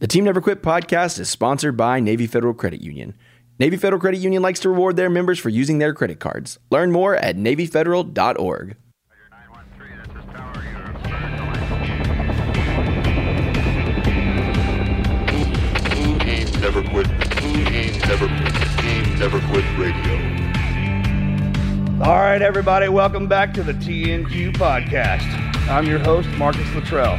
The Team Never Quit podcast is sponsored by Navy Federal Credit Union. Navy Federal Credit Union likes to reward their members for using their credit cards. Learn more at NavyFederal.org. Team Never Quit. Team Never Quit. Team Never Quit Radio. All right, everybody, welcome back to the TNQ podcast. I'm your host, Marcus Luttrell.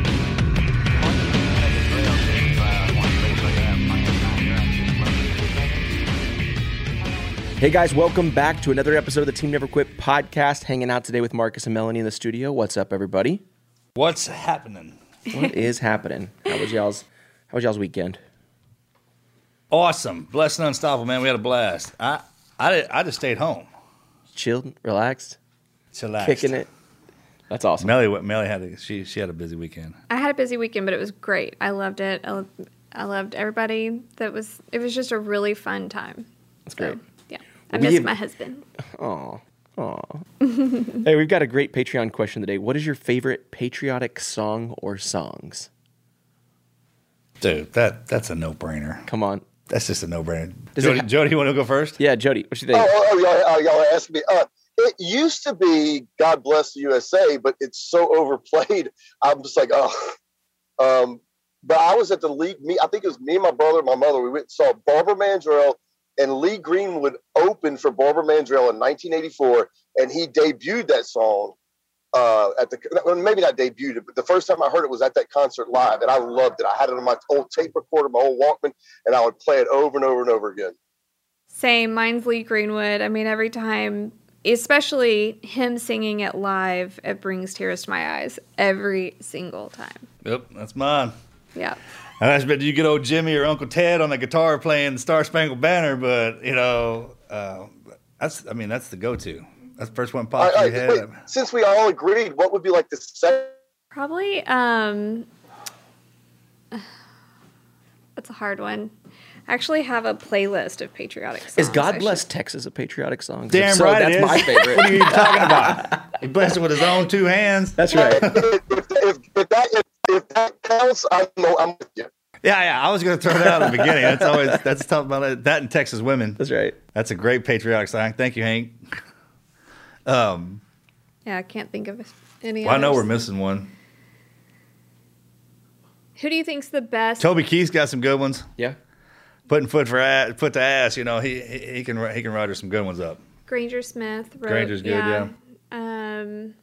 Hey guys, welcome back to another episode of the Team Never Quit podcast. Hanging out today with Marcus and Melanie in the studio. What's up, everybody? What's happening? What is happening? How was y'all's How was y'all's weekend? Awesome, blessed and unstoppable, man. We had a blast. I I, I just stayed home, Chilled, relaxed, chillaxed, kicking it. That's awesome. Melly, Melly had a, she she had a busy weekend. I had a busy weekend, but it was great. I loved it. I, lo- I loved everybody. That was it was just a really fun time. That's great. Yeah, I We missed have- my husband. Aw. Aw. hey, we've got a great Patreon question today. What is your favorite patriotic song or songs? Dude, that that's a no brainer. Come on. That's just a no brainer. Jody, ha- Jody, you want to go first? Yeah, Jody, what you think? Oh, oh, oh, y'all, oh, y'all asked me. Uh, it used to be "God Bless the USA," but it's so overplayed. I'm just like, oh. Um, but I was at the league. Me, I think it was me and my brother, and my mother. We went and saw Barbara Mandrell and Lee Greenwood open for Barbara Mandrell in 1984, and he debuted that song uh, at the well, maybe not debuted it, but the first time I heard it was at that concert live, and I loved it. I had it on my old tape recorder, my old Walkman, and I would play it over and over and over again. Same. Mine's Lee Greenwood. I mean, every time, especially him singing it live, it brings tears to my eyes every single time. Yep, that's mine. Yeah. And I bet you get old Jimmy or Uncle Ted on the guitar playing the Star Spangled Banner, but you know, uh, that's I mean that's the go-to. That's the first one All right, pops all in your head. wait, since we all agreed, what would be like the second? Probably. Um, that's a hard one. I actually have a playlist of patriotic songs. is I God should- Bless Texas a patriotic song? Damn so, right that's it is. my favorite. what are you talking about? He blessed it with his own two hands. That's right. if, if, if that if, if that counts, I'm I'm with you. Yeah, yeah. I was going to throw that out at the beginning. That's always that's tough about it. That and Texas women. That's right. That's a great patriotic song. Thank you, Hank. Um, Yeah, I can't think of any. well, I know we're missing one. Who do you think's the best? Toby Keith's got some good ones. Yeah. Putting foot for ass, foot to ass. You know, he he, he can he can roger some good ones up. Granger Smith. Wrote, Granger's good, yeah. Um,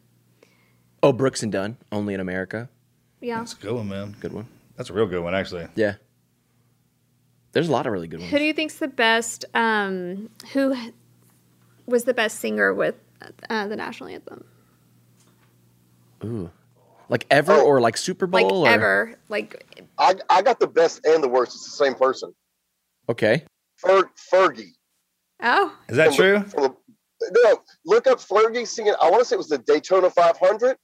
Oh, Brooks and Dunn, Only in America. Yeah. That's a good one, man. Good one. That's a real good one, actually. Yeah. There's a lot of really good ones. Who do you think's the best? Um, who was the best singer with uh, the national anthem? Ooh. Like ever Oh. or like Super Bowl? Like or? ever? Like I I got the best and the worst. It's the same person. Okay. Fer, Fergie. oh, Is that From true? the- the- no, look up Fergie singing. I want to say it was the Daytona 500.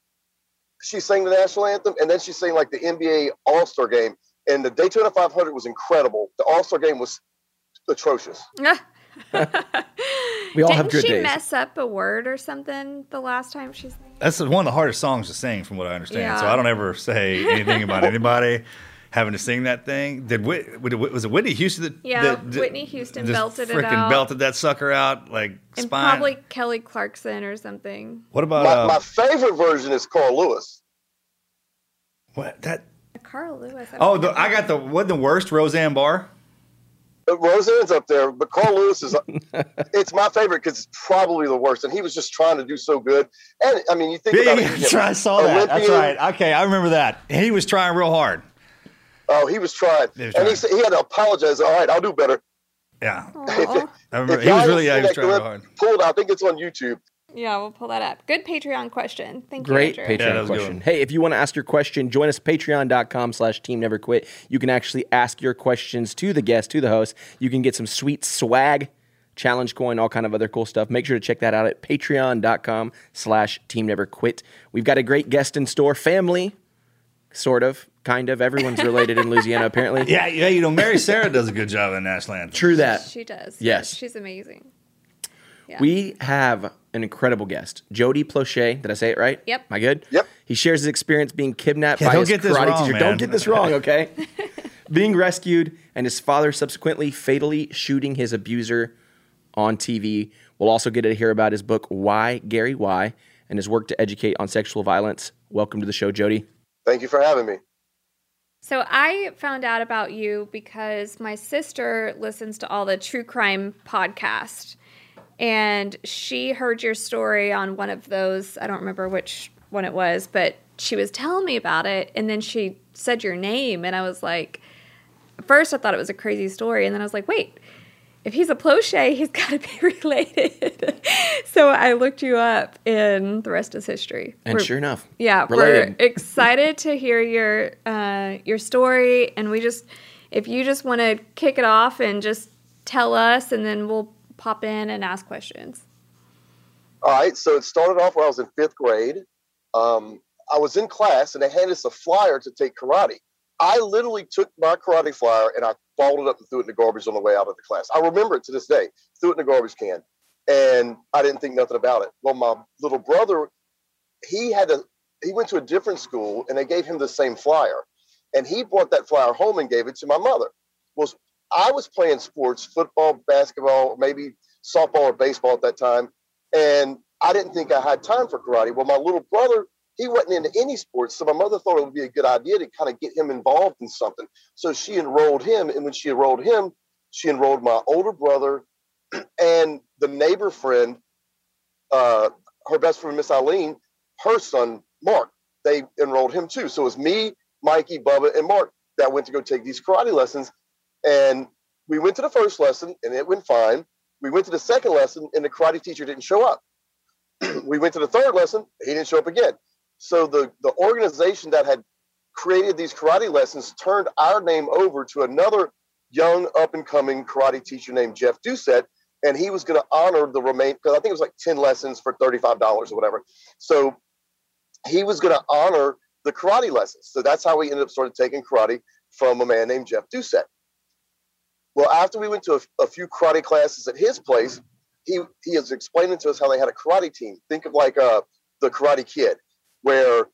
She sang the national anthem, and then she sang like the NBA All Star game. And the Daytona 500 was incredible. The All Star game was atrocious. We all Didn't have good she days. mess up a word or something the last time she sang? That's one of the hardest songs to sing, from what I understand. So I don't ever say anything about anybody having to sing that thing. Did Whit, was it Whitney Houston that? Yeah, that- that Whitney Houston just belted it frickin' out. belted that sucker out like And spine. probably Kelly Clarkson or something. what about My, uh, my favorite version is Carl Lewis. what that? Carl Lewis. I Oh, the. I got the what the worst Roseanne Barr. Uh, Roseanne's up there, but Carl Lewis is. it's my favorite because it's probably the worst, and he was just trying to do so good. And I mean, you think about it. That's right, I saw that. That's right. Okay, I remember that. He was trying real hard. Oh, he was trying, He was and he said he had to apologize. All right, I'll do better. Yeah, Aw. I remember. He was really. Yeah, he was trying that real clip, hard. Pull it out. I think it's on YouTube. Yeah, we'll pull that up. Good Patreon question. Thank Great you, Andrew. Patreon Yeah, that was a good question. Hey, if you want to ask your question, join us patreon.com slash team never quit. You can actually ask your questions to the guest, to the host. You can get some sweet swag, challenge coin, all kind of other cool stuff. Make sure to check that out at patreon.com slash team never quit. We've got a great guest in store, family, sort of, kind of. Everyone's related in Louisiana, apparently. Yeah, yeah. You know, Mary Sarah does a good job in National Anthem. True that. She does. Yes. She's amazing. Yeah. We have an incredible guest, Jody Plauché. Did I say it right? Yep. Am I good? Yep. He shares his experience being kidnapped Yeah, by don't his get this karate wrong, teacher. man. Don't get this wrong, okay? being rescued and his father subsequently fatally shooting his abuser on TV. We'll also get to hear about his book, Why Gary Why, and his work to educate on sexual violence. Welcome to the show, Jody. Thank you for having me. So I found out about you because my sister listens to all the true crime podcasts, and she heard your story on one of those. I don't remember which one it was, but she was telling me about it, and then she said your name, and I was like, first I thought it was a crazy story, and then I was like, wait. If he's a Plauché, he's got to be related. so I looked you up, and the rest is history. And We're- sure enough, yeah, related. we're excited to hear your uh, your story, and we just if you just want to kick it off and just tell us, and then we'll pop in and ask questions. All right, so it started off when I was in fifth grade. Um, I was in class and they handed us a flyer to take karate. I literally took my karate flyer and I it up and threw it in the garbage on the way out of the class. I remember it to this day. Threw it in the garbage can, and I didn't think nothing about it. Well, my little brother, he had a he went to a different school and they gave him the same flyer, and he brought that flyer home and gave it to my mother. Well, I was playing sports, football, basketball, maybe softball or baseball at that time, and I didn't think I had time for karate. Well, my little brother, he wasn't into any sports, so my mother thought it would be a good idea to kind of get him involved in something. So she enrolled him, and when she enrolled him, she enrolled my older brother and the neighbor friend, uh, her best friend Miss Eileen, her son Mark. They enrolled him too. So it was me, Mikey, Bubba, and Mark that went to go take these karate lessons. And we went to the first lesson, and it went fine. We went to the second lesson, and the karate teacher didn't show up. we went to the third lesson, he didn't show up again. So the the organization that had created these karate lessons turned our name over to another young up and coming karate teacher named Jeff Doucet, and he was going to honor the remain because I think it was like ten lessons for thirty five dollars or whatever. So he was going to honor the karate lessons. So that's how we ended up started taking karate from a man named Jeff Doucet. Well, after we went to a, a few karate classes at his place, he he is explaining to us how they had a karate team. Think of like uh, the Karate Kid, where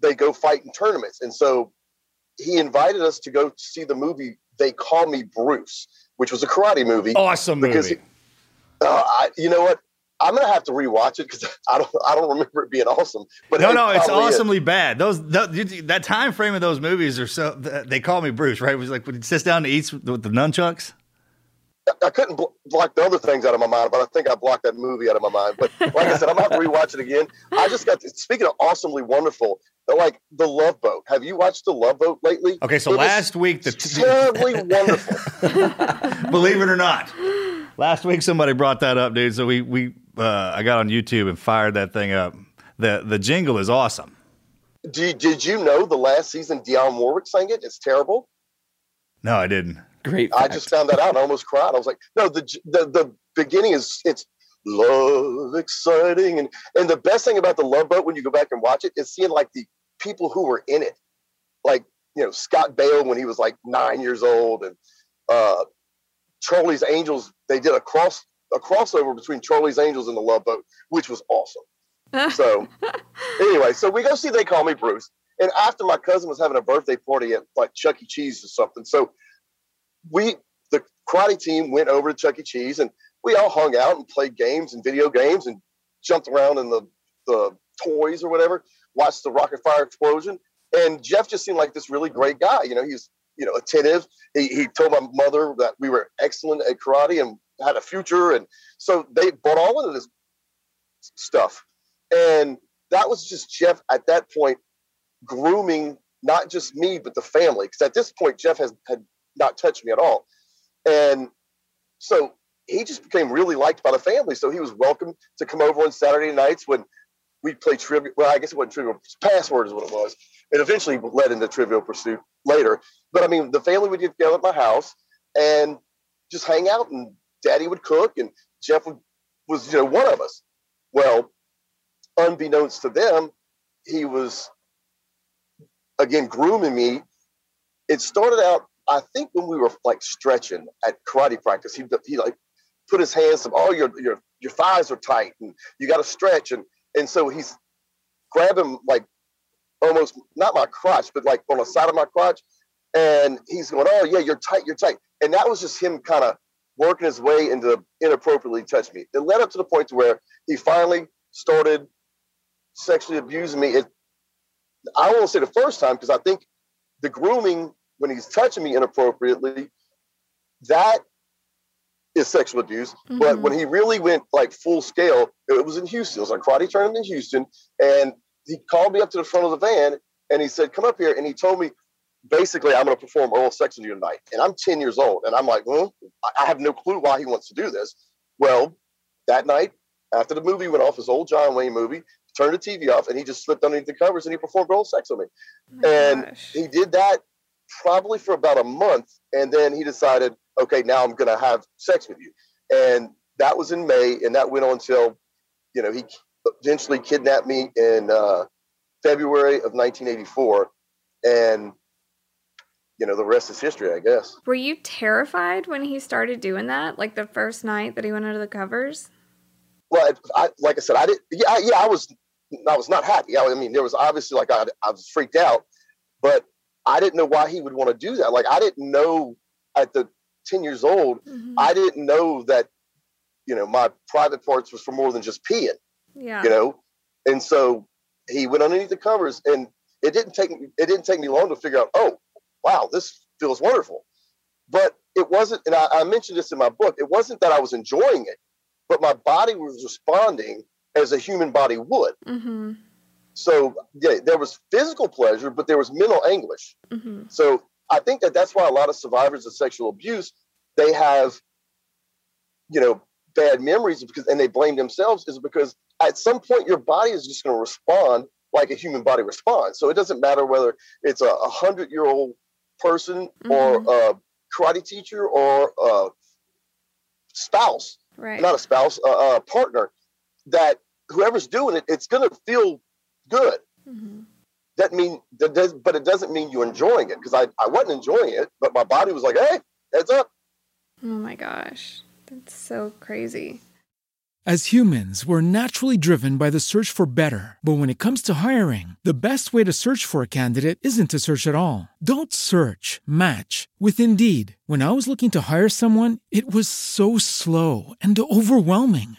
they go fight in tournaments. And so he invited us to go see the movie They Call Me Bruce, which was a karate movie. Awesome movie. Because Uh, I, you know what? I'm gonna have to rewatch it because I don't I don't remember it being awesome. But no, it no, it's probably is. awesomely bad. Those that, that time frame of those movies are so. They call me Bruce, right? It was like when he sits down and eats with the nunchucks. I couldn't bl- block the other things out of my mind, but I think I blocked that movie out of my mind. But like I said, I'm gonna have to rewatch it again. I just got to, speaking of awesomely wonderful, like the Love Boat. Have you watched the Love Boat lately? Okay, so It last week the terribly wonderful. believe it or not, last week somebody brought that up, dude. So we we uh, I got on YouTube and fired that thing up. the The jingle is awesome. Did, did you know the last season Dionne Warwick sang it? It's terrible. No, I didn't. Great. I just found that out. I almost cried. I was like, no, the the, the beginning is it's love exciting and and the best thing about the Love Boat when you go back and watch it is seeing like the people who were in it, like you know Scott Baio when he was like nine years old and uh, Charlie's Angels. They did a cross a crossover between Charlie's Angels and the Love Boat, which was awesome. So anyway, so we go see They Call Me Bruce. And after my cousin was having a birthday party at like Chuck E. Cheese or something, so we the karate team went over to Chuck E. Cheese and we all hung out and played games and video games and jumped around in the the toys or whatever, watched the rocket fire explosion. And Jeff just seemed like this really great guy. You know, he's you know attentive. He, he told my mother that we were excellent at karate and had a future, and so they bought all into this stuff. And that was just Jeff at that point grooming not just me but the family because at this point Jeff has had not touch me at all, and so he just became really liked by the family. So he was welcome to come over on Saturday nights when we play trivia. Well, I guess it wasn't trivia. Password is what it was. It eventually led into Trivial Pursuit later. But I mean, the family would get together at my house and just hang out, and Daddy would cook, and Jeff would, was, you know, one of us. Well, unbeknownst to them, he was again grooming me. It started out, I think, when we were like stretching at karate practice. He he like put his hands up. Oh, your your your thighs are tight, and you got to stretch, and and so he's grabbing like almost not my crotch, but like on the side of my crotch, and he's going, "Oh yeah, you're tight, you're tight," and that was just him kind of working his way into inappropriately touch me. It led up to the point to where he finally started sexually abusing me. It, I won't say the first time because I think the grooming when he's touching me inappropriately, that is sexual abuse. Mm-hmm. But when he really went like full scale, it was in Houston. It was like karate tournament in Houston, and he called me up to the front of the van and he said, "Come up here," and he told me. Basically, I'm going to perform oral sex on you tonight, and I'm 10 years old, and I'm like, well, I have no clue why he wants to do this. Well, that night, after the movie went off, his old John Wayne movie, turned the TV off, and he just slipped underneath the covers and he performed oral sex on me. Oh and gosh. he did that probably for about a month, and then he decided, okay, now I'm going to have sex with you. And that was in May, and that went on until, you know, he eventually kidnapped me in uh, February of 1984. And, you know, the rest is history, I guess. Were you terrified when he started doing that? Like the first night that he went under the covers? Well, I, like I said, I did. Yeah, yeah, I was. I was not happy. I, I mean, there was obviously like I, I was freaked out, but I didn't know why he would want to do that. Like I didn't know at the 10 years old, mm-hmm. I didn't know that, you know, my private parts was for more than just peeing. Yeah. You know? And so he went underneath the covers and it didn't take me it didn't take me long to figure out, oh, wow, this feels wonderful. But it wasn't, and I, I mentioned this in my book, it wasn't that I was enjoying it, but my body was responding as a human body would. Mm-hmm. So yeah, there was physical pleasure, but there was mental anguish. Mm-hmm. So I think that that's why a lot of survivors of sexual abuse they have, you know, bad memories because and they blame themselves is because at some point your body is just going to respond like a human body responds. So it doesn't matter whether it's a hundred year old person mm-hmm. or a karate teacher or a spouse, right. not a spouse, a, a partner. That whoever's doing it, it's going to feel good. Mm-hmm. That mean that does, but it doesn't mean you're enjoying it because I, I wasn't enjoying it, but my body was like, hey, heads up. Oh my gosh, that's so crazy. As humans, we're naturally driven by the search for better. But when it comes to hiring, the best way to search for a candidate isn't to search at all. Don't search, match with Indeed. When I was looking to hire someone, it was so slow and overwhelming.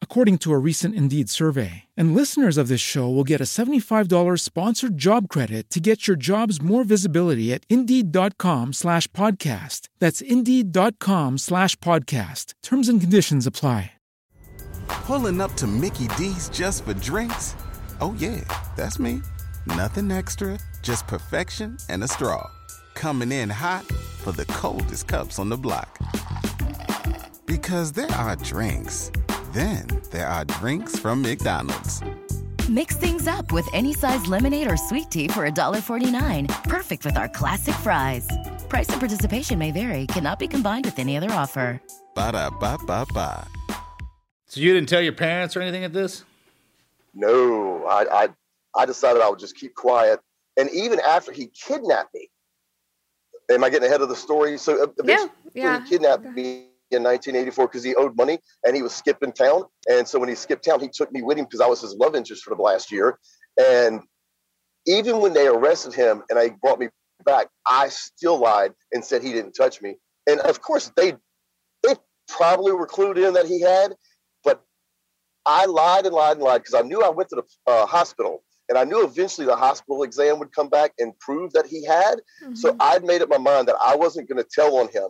according to a recent Indeed survey. And listeners of this show will get a $75 sponsored job credit to get your jobs more visibility at Indeed.com slash podcast. That's Indeed.com slash podcast. Terms and conditions apply. Pulling up to Mickey D's just for drinks? Oh, yeah, that's me. Nothing extra, just perfection and a straw. Coming in hot for the coldest cups on the block. Because there are drinks Then there are drinks from McDonald's. Mix things up with any size lemonade or sweet tea for $1.49. Perfect with our classic fries. Price and participation may vary, cannot be combined with any other offer. Ba da ba ba ba. So you didn't tell your parents or anything at this? No, I, I, I decided I would just keep quiet. And even after he kidnapped me, am I getting ahead of the story? So uh, eventually yeah. he kidnapped me in 1984 because he owed money and he was skipping town. And so when he skipped town, he took me with him because I was his love interest for the last year. And even when they arrested him and they brought me back, I still lied and said he didn't touch me. And of course, they they probably were clued in that he had, but I lied and lied and lied because I knew I went to the uh, hospital and I knew eventually the hospital exam would come back and prove that he had. So Mm-hmm. I'd made up my mind that I wasn't going to tell on him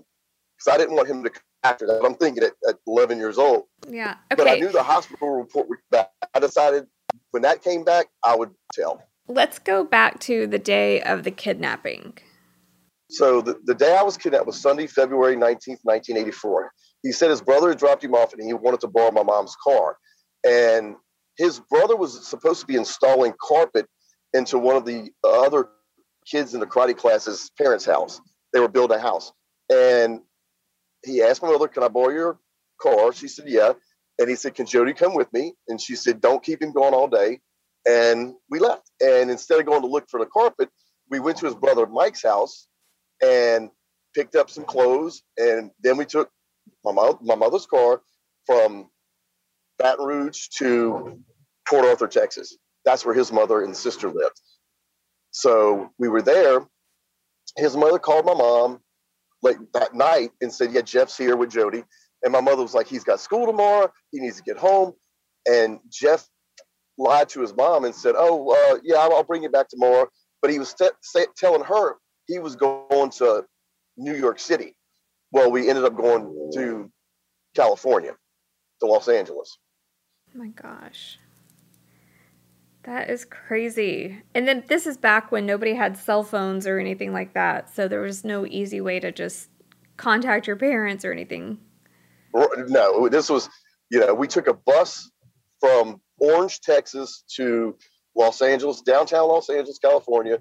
because I didn't want him to come after that. I'm thinking at, at 11 years old, Yeah. but I knew the hospital report come back. I decided when that came back, I would tell. Let's go back to the day of the kidnapping. So the, the day I was kidnapped was Sunday, February 19th, 1984. He said his brother had dropped him off and he wanted to borrow my mom's car. And his brother was supposed to be installing carpet into one of the other kids in the karate class's parents' house. They were building a house. And he asked my mother, Can I borrow your car? She said, Yeah. And he said, Can Jody come with me? And she said, Don't keep him going all day. And we left. And instead of going to look for the carpet, we went to his brother Mike's house and picked up some clothes. And then we took my, mo- my mother's car from Baton Rouge to Port Arthur, Texas. That's where his mother and sister lived. So we were there. His mother called my mom late that night and said, Yeah, Jeff's here with Jody. And my mother was like, He's got school tomorrow. He needs to get home. And Jeff lied to his mom and said, Oh, uh, yeah, I'll bring you back tomorrow. But he was te- say, telling her he was going to New York City. Well, we ended up going to California, to Los Angeles. Oh my gosh. That is crazy. And then this is back when nobody had cell phones or anything like that. So there was no easy way to just contact your parents or anything. No, this was, you know, we took a bus from Orange, Texas to Los Angeles, downtown Los Angeles, California,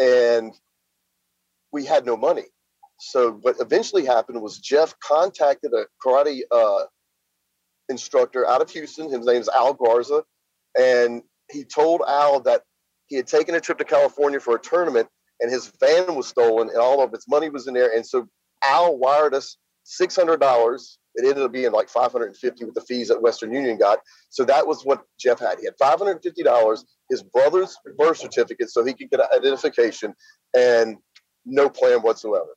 and we had no money. So what eventually happened was Jeff contacted a karate uh, instructor out of Houston. His name is Al Garza, and he told Al that he had taken a trip to California for a tournament, and his van was stolen, and all of its money was in there. And so Al wired us six hundred dollars. It ended up being like five hundred and fifty with the fees that Western Union got. So that was what Jeff had. He had five hundred and fifty dollars, his brother's birth certificate, so he could get identification, and no plan whatsoever.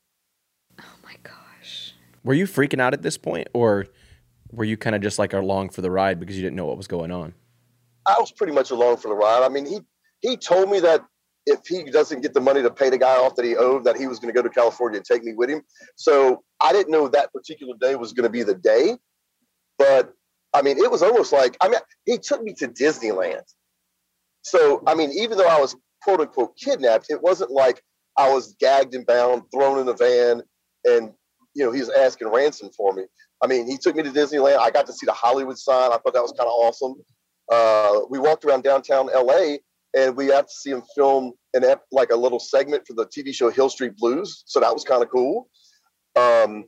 Oh my gosh. Were you freaking out at this point, or were you kind of just like along for the ride because you didn't know what was going on? I was pretty much along for the ride. I mean, he he told me that if he doesn't get the money to pay the guy off that he owed, that he was going to go to California and take me with him. So I didn't know that particular day was going to be the day. But I mean, it was almost like I mean, he took me to Disneyland. So I mean, even though I was quote unquote kidnapped, it wasn't like I was gagged and bound, thrown in a van, and you know he was asking ransom for me. I mean, he took me to Disneyland. I got to see the Hollywood sign. I thought that was kind of awesome. Uh, we walked around downtown LA and we got to see him film an ep- like a little segment for the TV show Hill Street Blues. So that was kind of cool. Um,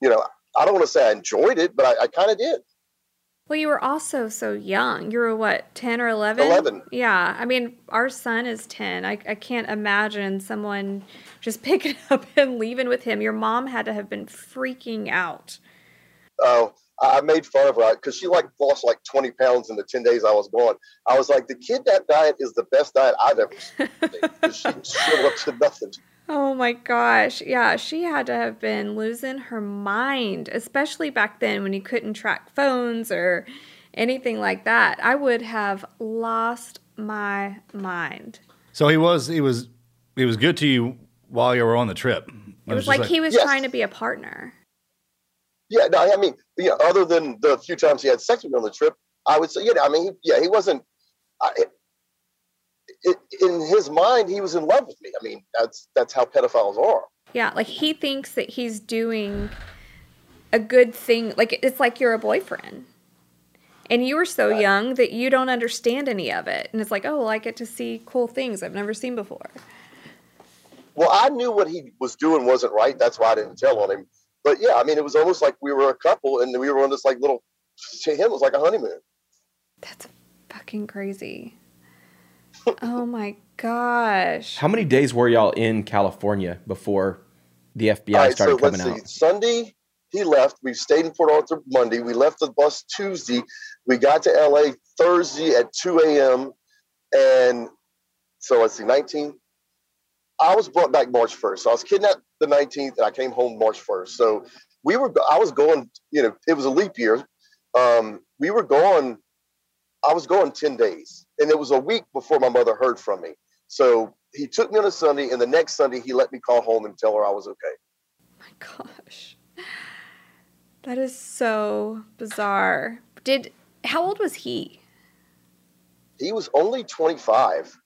you know, I don't want to say I enjoyed it, but I, I kind of did. Well, you were also so young. You were what, 10 or 11? 11. Yeah. I mean, our son is 10. I, I can't imagine someone just picking up and leaving with him. Your mom had to have been freaking out. Uh, I I made fun of her because she like lost like 20 pounds in the 10 days I was gone. I was like, the kidnap diet is the best diet I've ever seen. she showed up to nothing. Oh my gosh. Yeah, she had to have been losing her mind, especially back then when you couldn't track phones or anything like that. I would have lost my mind. So he was he was he was good to you while you were on the trip. It was just like, he was Yes. trying to be a partner. Yeah, no, I mean, yeah. Other than the few times he had sex with me on the trip, I would say, yeah. I mean, he, yeah, he wasn't. I, it, it, in his mind, he was in love with me. I mean, that's that's how pedophiles are. Yeah, like he thinks that he's doing a good thing. Like it's like you're a boyfriend. And you were so young that you don't understand any of it. And it's like, oh, well, I get to see cool things I've never seen before. Well, I knew what he was doing wasn't right. That's why I didn't tell on him. But yeah, I mean, it was almost like we were a couple and we were on this like little, to him, it was like a honeymoon. That's fucking crazy. oh my gosh. How many days were y'all in California before the FBI All right, started so coming let's see. out? Sunday, he left. We stayed in Port Arthur Monday. We left the bus Tuesday. We got to LA Thursday at 2 a.m. And so let's see, 19. I was brought back March 1st. So I was kidnapped the 19th and I came home March 1st. So we were, I was going, you know, it was a leap year. Um, we were going, I was going 10 days. And it was a week before my mother heard from me. So he took me on a Sunday, and the next Sunday he let me call home and tell her I was okay. my gosh. That is so bizarre. Did how old was he? He was only 25.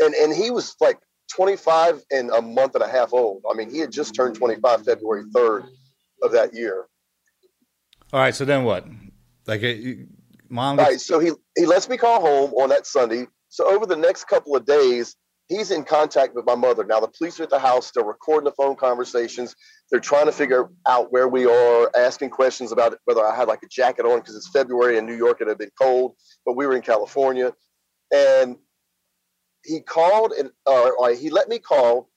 And and he was like 25 and a month and a half old. I mean, he had just turned 25 February 3rd of that year. All right, so then what? Like, uh, mom. All Gets, right, so he he lets me call home on that Sunday. So over the next couple of days, he's in contact with my mother. Now the police are at the house. They're recording the phone conversations. They're trying to figure out where we are, asking questions about whether I had like a jacket on because it's February in New York. It had been cold, but we were in California, and he called and uh, or he let me call,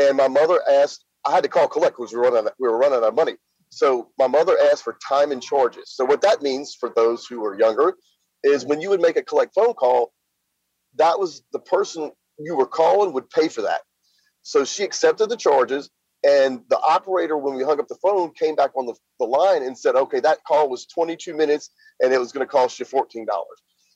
and my mother asked. I had to call collect because we were running we were running out of money. So my mother asked for time and charges. So what that means for those who are younger is when you would make a collect phone call, that was the person you were calling would pay for that. So she accepted the charges. And the operator, when we hung up the phone, came back on the, the line and said, okay, that call was 22 minutes and it was going to cost you $14.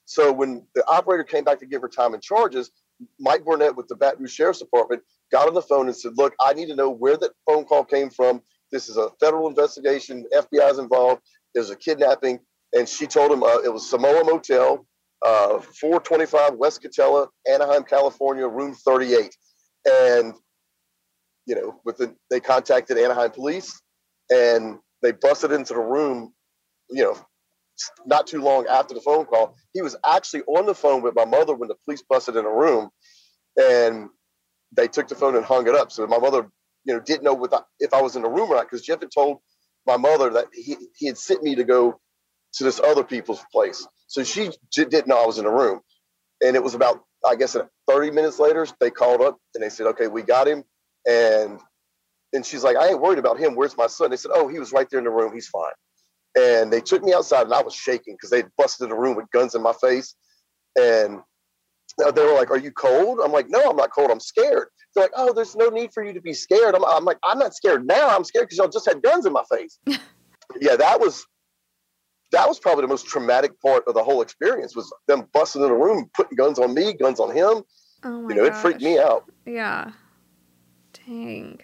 So when the operator came back to give her time and charges, Mike Barnett with the Baton Rouge Sheriff's Department got on the phone and said, look, I need to know where that phone call came from. This is a federal investigation. FBI is involved. There's a kidnapping. And she told him uh, it was Samoa Motel, uh, 425 West Katella, Anaheim, California, room 38. And, you know, with the, they contacted Anaheim police and they busted into the room, you know, not too long after the phone call. He was actually on the phone with my mother when the police busted in a room and they took the phone and hung it up. So my mother, you know, didn't know if I was in the room or not because Jeff had told my mother that he, he had sent me to go to this other people's place. So she didn't know I was in the room. And it was about, I guess, 30 minutes later, they called up and they said, okay, we got him. And and she's like, I ain't worried about him. Where's my son? They said, oh, he was right there in the room. He's fine. And they took me outside and I was shaking because they busted the room with guns in my face. And they were like, are you cold? I'm like, no, I'm not cold. I'm scared. They're like, oh, there's no need for you to be scared. I'm, I'm like, I'm not scared now. I'm scared because y'all just had guns in my face. yeah, that was that was probably the most traumatic part of the whole experience was them busting in the room, putting guns on me, guns on him. Oh my You know, it freaked me out. Yeah. Dang.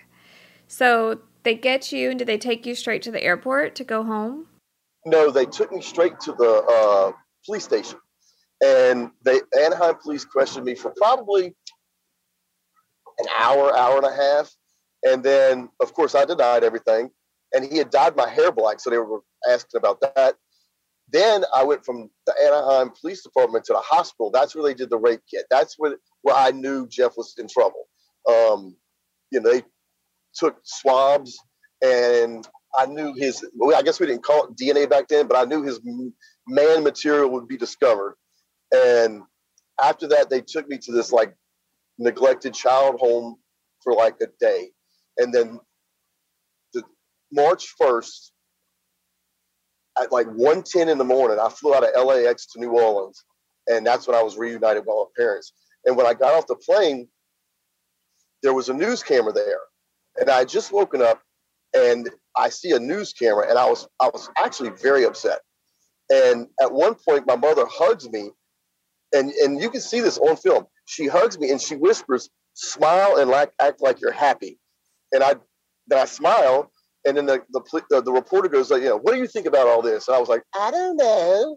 So they get you, and did they take you straight to the airport to go home? No, they took me straight to the uh, police station, and they Anaheim police questioned me for probably an hour, hour and a half, and then of course I denied everything. And he had dyed my hair black, so they were asking about that. Then I went from the Anaheim Police Department to the hospital. That's where they did the rape kit. That's where where I knew Jeff was in trouble. Um, you know, they took swabs, and I knew his. Well, I guess we didn't call it DNA back then, but I knew his man material would be discovered. And after that, they took me to this like neglected child home for like a day, and then the March first at like 1.10 in the morning, I flew out of LAX to New Orleans. And that's when I was reunited with my parents. And when I got off the plane, there was a news camera there. And I had just woken up and I see a news camera and I was I was actually very upset. And at one point my mother hugs me and and you can see this on film. She hugs me and she whispers, smile and like act like you're happy. And I then I smile and then the the, the, the reporter goes like, you know, what do you think about all this? And I was like, I don't know.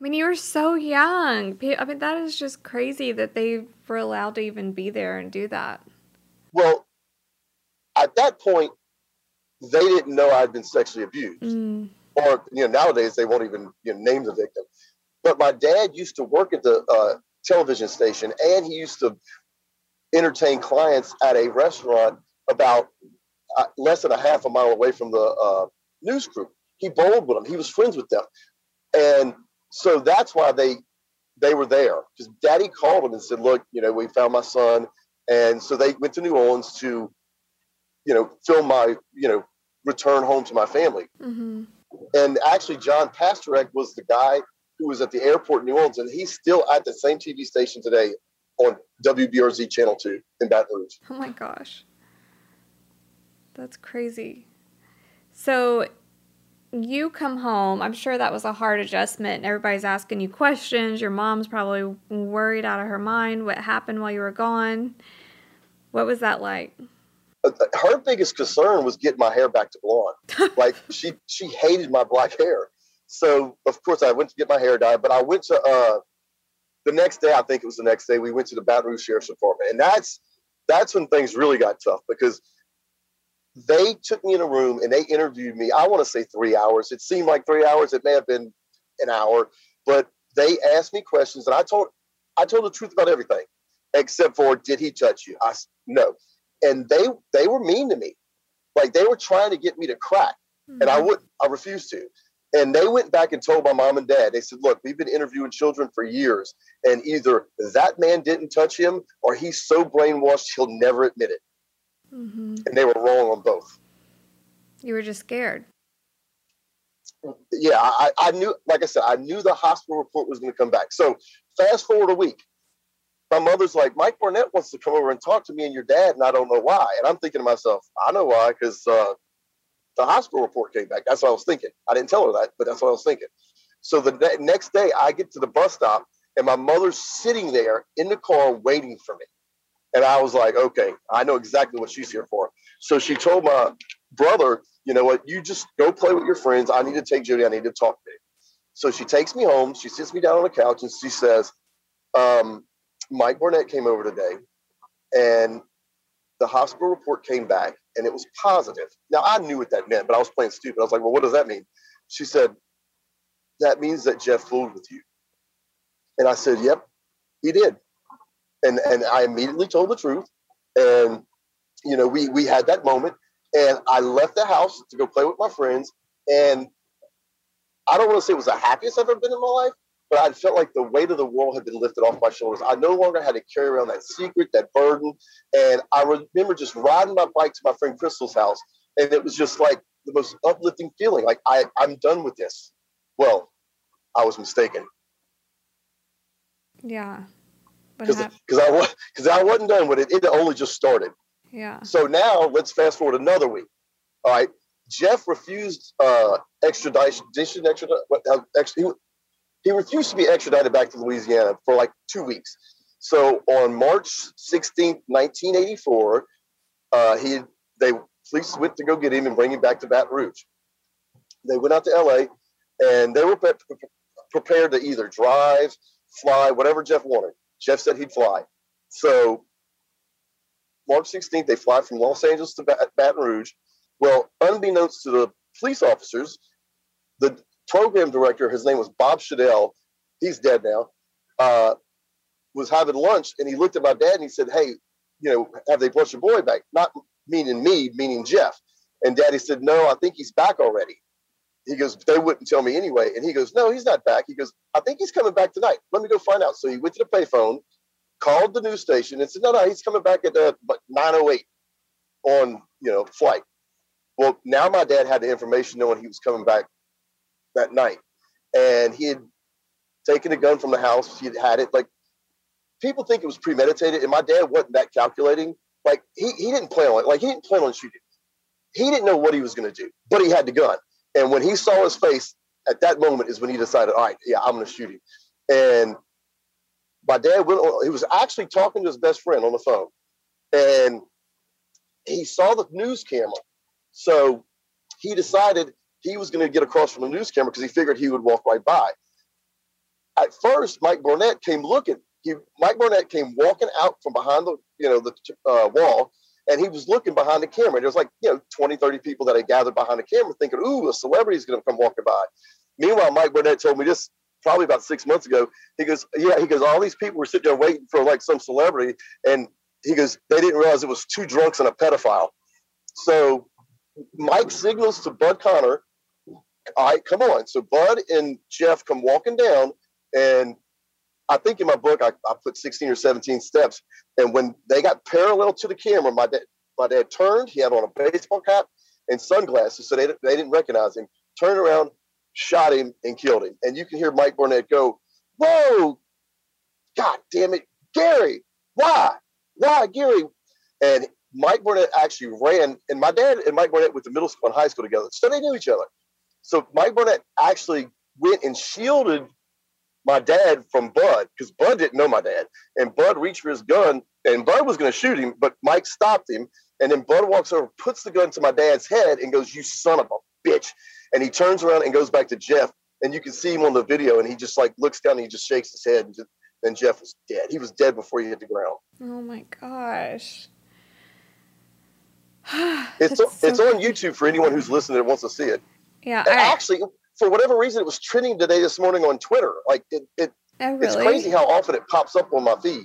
I mean, you were so young. I mean, that is just crazy that they were allowed to even be there and do that. Well, at that point, they didn't know I'd been sexually abused. Mm. Or, you know, nowadays they won't even you know, name the victim. But my dad used to work at the uh, television station and he used to entertain clients at a restaurant about uh, less than a half a mile away from the uh, news crew. He bowled with them. He was friends with them. And so that's why they they were there because daddy called them and said look you know we found my son and so they went to new orleans to you know film my you know return home to my family Mm-hmm. and actually john pastorick was the guy who was at the airport in new orleans and he's still at the same tv station today on wbrz channel 2 in baton rouge Oh my gosh. That's crazy. So you come home. I'm sure that was a hard adjustment. and Everybody's asking you questions. Your mom's probably worried out of her mind what happened while you were gone. What was that like? Uh, her biggest concern was getting my hair back to blonde. like she she hated my black hair. So of course I went to get my hair dyed, but I went to uh the next day, I think it was the next day, we went to the Baton Rouge Sheriff's Department. And that's that's when things really got tough because they took me in a room and they interviewed me. I want to say three hours. It seemed like three hours. It may have been an hour, but they asked me questions and I told I told the truth about everything, except for did he touch you? I no. And they they were mean to me. Like they were trying to get me to crack. And I hmm. would I refused to. And they went back and told my mom and dad, they said, look, we've been interviewing children for years. And either that man didn't touch him or he's so brainwashed he'll never admit it. Hmm And they were wrong on both. You were just scared. Yeah, I, I knew, like I said, I knew the hospital report was going to come back. So fast forward a week. My mother's like, Mike Barnett wants to come over and talk to me and your dad, and I don't know why. And I'm thinking to myself, I know why, because uh, the hospital report came back. That's what I was thinking. I didn't tell her that, but that's what I was thinking. So the ne- next day, I get to the bus stop, and my mother's sitting there in the car waiting for me. And I was like, okay, I know exactly what she's here for. So she told my brother, you know what, you just go play with your friends. I need to take Jody. I need to talk to you. So she takes me home. She sits me down on the couch and she says, um, Mike Barnett came over today and the hospital report came back and it was positive. Now I knew what that meant, but I was playing stupid. I was like, well, what does that mean? She said, that means that Jeff fooled with you. And I said, yep, he did. And, and I immediately told the truth. And, you know, we, we had that moment and I left the house to go play with my friends. And I don't want to say it was the happiest I've ever been in my life, but I felt like the weight of the world had been lifted off my shoulders. I no longer had to carry around that secret, that burden. And I remember just riding my bike to my friend Crystal's house. And it was just like the most uplifting feeling. Like I, I'm done with this. Well, I was mistaken Yeah. Because because I was because I wasn't done with it. It only just started. yeah. So now let's fast forward another week. All right, Jeff refused uh, extradition. Extradition. What? Uh, he, he refused to be extradited back to Louisiana for like two weeks. So on March 16th, 1984, uh, he they police went to go get him and bring him back to Baton Rouge. They went out to LA and they were pre- prepared to either drive, fly, whatever Jeff wanted. Jeff said he'd fly. So March 16th, they fly from Los Angeles to Bat- Baton Rouge. Well, unbeknownst to the police officers, the program director, his name was Bob Shadell, he's dead now, uh, was having lunch and he looked at my dad and he said, Hey, you know, have they brought your boy back? Not meaning me, meaning Jeff. And daddy said, No, I think he's back already. He goes, They wouldn't tell me anyway. And he goes, No, he's not back. He goes, I think he's coming back tonight. Let me go find out. So he went to the payphone, called the news station, and said, No, no, he's coming back at uh, 908 on, you know, flight. Well, now my dad had the information knowing he was coming back that night. And he had taken a gun from the house. He had had it. Like, people think it was premeditated. And my dad wasn't that calculating. Like, he, he didn't plan on it. Like, he didn't plan on shooting. He didn't know what he was going to do, but he had the gun. And when he saw his face at that moment is when he decided, all right, yeah, I'm going to shoot him. And my dad went on, he was actually talking to his best friend on the phone. And he saw the news camera. So he decided he was going to get across from the news camera because he figured he would walk right by. At first, Mike Barnett came looking. He, Mike Barnett came walking out from behind the, you know, the uh, wall, and he was looking behind the camera. There was like, you know, 20, 30 people that had gathered behind the camera thinking, ooh, a celebrity's going to come walking by. Meanwhile, Mike Barnett told me this probably about six months ago. He goes, yeah, he goes, all these people were sitting there waiting for like some celebrity. And he goes, they didn't realize it was two drunks and a pedophile. So Mike signals to Bud Connor, all right, come on. So Bud and Jeff come walking down, and I think in my book I, I put 16 or 17 steps. And when they got parallel to the camera, my dad my dad turned, he had on a baseball cap and sunglasses, so they, they didn't recognize him, turned around, shot him, and killed him. And you can hear Mike Barnett go, Whoa, God damn it, Gary, why? Why, Gary? And Mike Barnett actually ran, and my dad and Mike Barnett went to middle school and high school together, so they knew each other. So Mike Barnett actually went and shielded my dad from Bud because Bud didn't know my dad, and Bud reached for his gun, and Bud was going to shoot him, but Mike stopped him, and then Bud walks over, puts the gun to my dad's head, and goes, "You son of a bitch!" And he turns around and goes back to Jeff, and you can see him on the video, and he just like looks down, and he just shakes his head, and just, then Jeff was dead. He was dead before he hit the ground. Oh my gosh. It's it's on YouTube for anyone who's listening that wants to see it. Yeah, I- actually, for whatever reason, it was trending today this morning on Twitter. Like it, it Oh, it's crazy how often it pops up on my feed.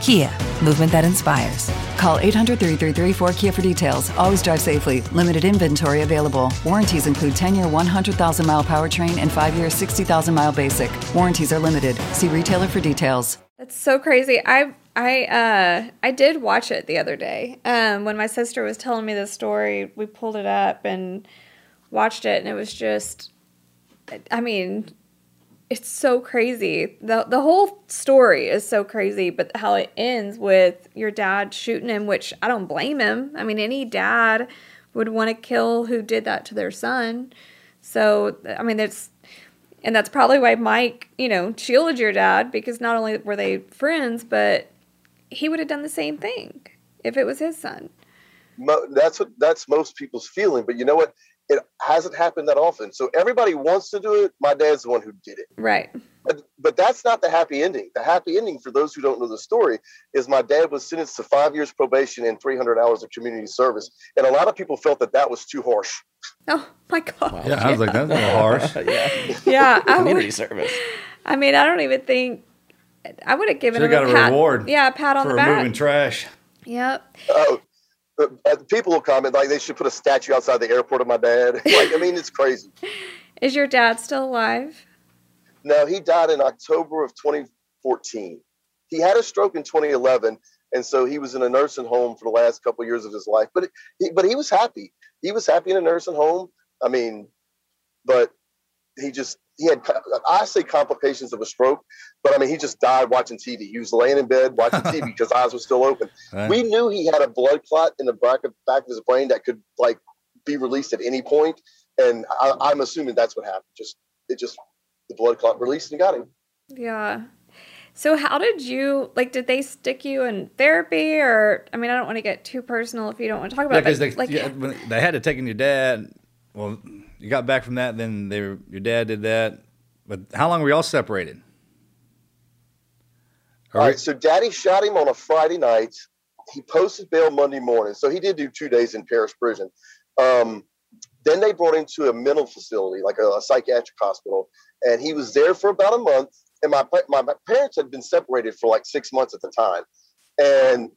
Kia, movement that inspires. Call 800 333 4KIA for details. Always drive safely. Limited inventory available. Warranties include 10 year 100,000 mile powertrain and 5 year 60,000 mile basic. Warranties are limited. See retailer for details. That's so crazy. I I uh I did watch it the other day. Um when my sister was telling me the story, we pulled it up and watched it and it was just I mean, it's so crazy. The the whole story is so crazy, but how it ends with your dad shooting him, which I don't blame him. I mean, any dad would want to kill who did that to their son. So, I mean, it's And that's probably why Mike, you know, shielded your dad because not only were they friends, but he would have done the same thing if it was his son. Mo- that's what that's most people's feeling. But you know what? It hasn't happened that often. So everybody wants to do it. My dad's the one who did it. Right. But, but that's not the happy ending. The happy ending, for those who don't know the story, is my dad was sentenced to five years probation and 300 hours of community service. And a lot of people felt that that was too harsh. Oh my god. Yeah, I was like, that's a little harsh. yeah. Yeah. Community would- service. I mean, I don't even think I would have given Should've him got a a pat. reward Yeah, a pat on the back. for the removing trash. Yep. Oh, but, people will comment like they should put a statue outside the airport of my dad. like, I mean, it's crazy. Is your dad still alive? No, he died in October of 2014. He had a stroke in 2011, and so he was in a nursing home for the last couple of years of his life. But it, he, but he was happy. He was happy in a nursing home. I mean, but he just he had I say complications of a stroke, but I mean he just died watching TV. He was laying in bed watching TV because eyes were still open. Right. We knew he had a blood clot in the back of, back of his brain that could like be released at any point, and I, I'm assuming that's what happened. Just it just the blood clot released and got him. Yeah. So how did you like? Did they stick you in therapy, or I mean, I don't want to get too personal if you don't want to talk Yeah, about. because it, they, but, like, yeah, they had to take in your dad. Well, you got back from that, then they were, your dad did that. But how long were y'all separated? All right, so Daddy shot him on a Friday night. He posted bail Monday morning, so he did do two days in Parish prison. Um, then they brought him to a mental facility, like a, a psychiatric hospital, and he was there for about a month. And my, my my parents had been separated for like six months at the time, and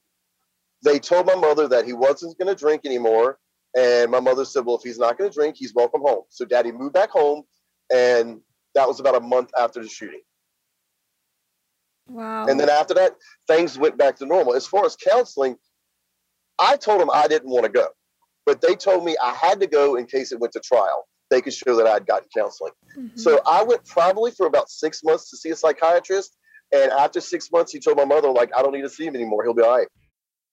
they told my mother that he wasn't going to drink anymore. And my mother said, "Well, if he's not going to drink, he's welcome home." So Daddy moved back home, and that was about a month after the shooting. wow. And then after that, things went back to normal. As far as counseling, I told them I didn't want to go, but they told me I had to go in case it went to trial. They could show that I had gotten counseling. Mm-hmm. So I went probably for about six months to see a psychiatrist. And after six months, he told my mother, like, I don't need to see him anymore. He'll be all right.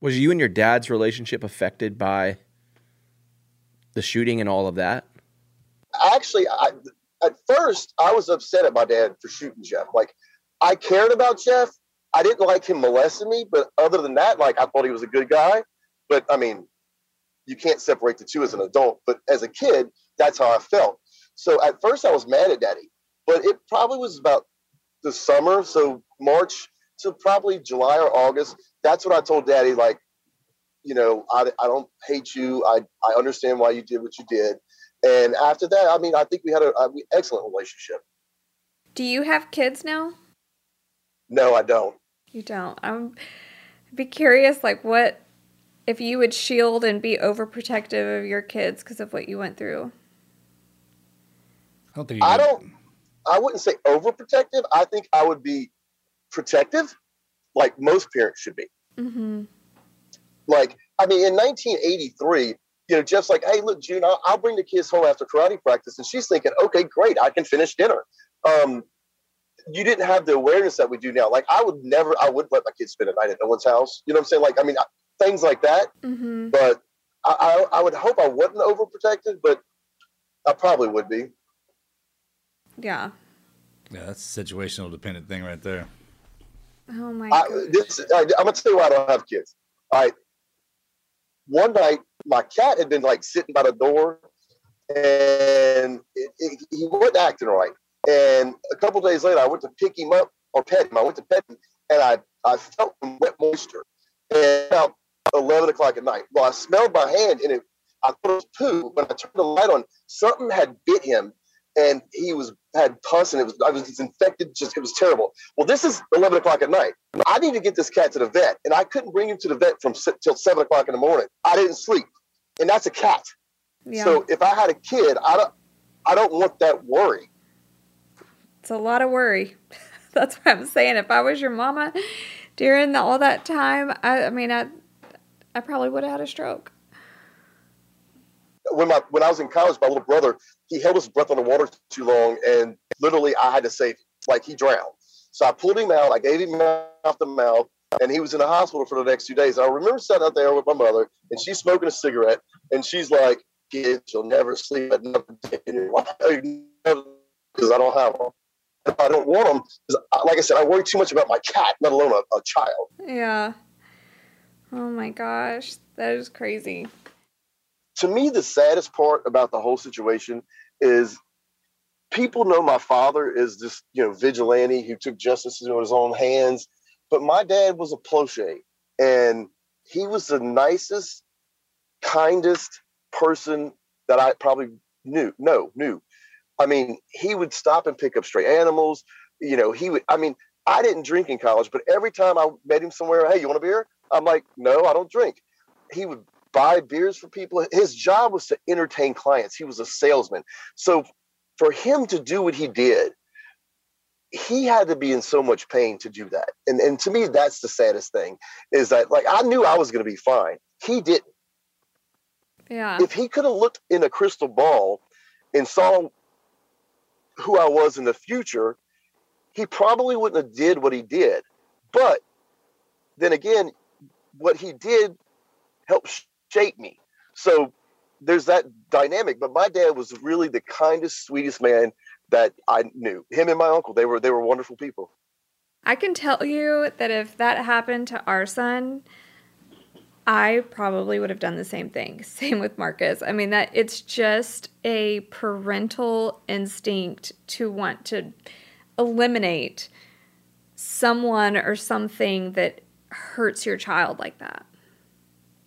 Was you and your dad's relationship affected by the shooting and all of that? Actually, I, at first, I was upset at my dad for shooting Jeff. Like, I cared about Jeff. I didn't like him molesting me, but other than that, like, I thought he was a good guy. But I mean, you can't separate the two as an adult. But as a kid, that's how I felt. So at first, I was mad at daddy, but it probably was about the summer. So March to probably July or August. That's what I told daddy, like, you know, I, I don't hate you. I, I understand why you did what you did. And after that, I mean, I think we had an excellent relationship. Do you have kids now? No, I don't. You don't. I'm I'd be curious, like what if you would shield and be overprotective of your kids because of what you went through. I don't think I don't. I wouldn't say overprotective. I think I would be protective, like most parents should be. Mm-hmm. Like, I mean, in 1983, you know, Jeff's like, "Hey, look, June, I'll, I'll bring the kids home after karate practice," and she's thinking, "Okay, great, I can finish dinner." Um, you didn't have the awareness that we do now. Like, I would never, I wouldn't let my kids spend a night at no one's house. You know what I'm saying? Like, I mean, things like that. Mm-hmm. But I, I, I would hope I wasn't overprotected, but I probably would be. Yeah. Yeah, that's a situational dependent thing right there. Oh my I, this, I, I'm gonna tell you why I don't have kids. All right. One night, my cat had been like sitting by the door, and it, it, he wasn't acting right. And a couple days later, I went to pick him up or pet him. I went to pet him, and I I felt wet moisture. And about eleven o'clock at night, well, I smelled my hand, and it I thought it was poo. When I turned the light on, something had bit him, and he was had pus, and it was I was infected. Just it was terrible. Well, this is eleven o'clock at night. I need to get this cat to the vet, and I couldn't bring him to the vet from till seven o'clock in the morning. I didn't sleep, and that's a cat. Yeah. So if I had a kid, I don't I don't want that worry. It's a lot of worry. That's what I'm saying. If I was your mama during the, all that time, I, I mean, I, I probably would have had a stroke. when my when I was in college, my little brother he held his breath on the water too long, and literally I had to save him. Like he drowned. So I pulled him out. I gave him mouth to mouth, and he was in the hospital for the next two days. I remember sitting out there with my mother, and she's smoking a cigarette, and she's like, "Kids, you'll never sleep at another day in your life because I don't have them. I don't want them, like I said, I worry too much about my cat, let alone a, a child." Yeah. Oh my gosh, that is crazy. to me, the saddest part about the whole situation is people know my father is this, you know, vigilante who took justice into his own hands. But my dad was a Plauché and he was the nicest, kindest person that I probably knew. No, knew. I mean, he would stop and pick up stray animals. You know, he would, I mean, I didn't drink in college, but every time I met him somewhere, hey, you want a beer? I'm like, no, I don't drink. He would buy beers for people. His job was to entertain clients. He was a salesman. So for him to do what he did, he had to be in so much pain to do that. And and to me, that's the saddest thing is that like I knew I was going to be fine. He didn't. Yeah. If he could have looked in a crystal ball and saw who I was in the future, he probably wouldn't have did what he did. But then again, what he did helped shape me. So there's that dynamic. But my dad was really the kindest, sweetest man that I knew. Him and my uncle, they were they were wonderful people. I can tell you that if that happened to our son, I probably would have done the same thing. Same with Marcus. I mean that it's just a parental instinct to want to eliminate someone or something that hurts your child like that.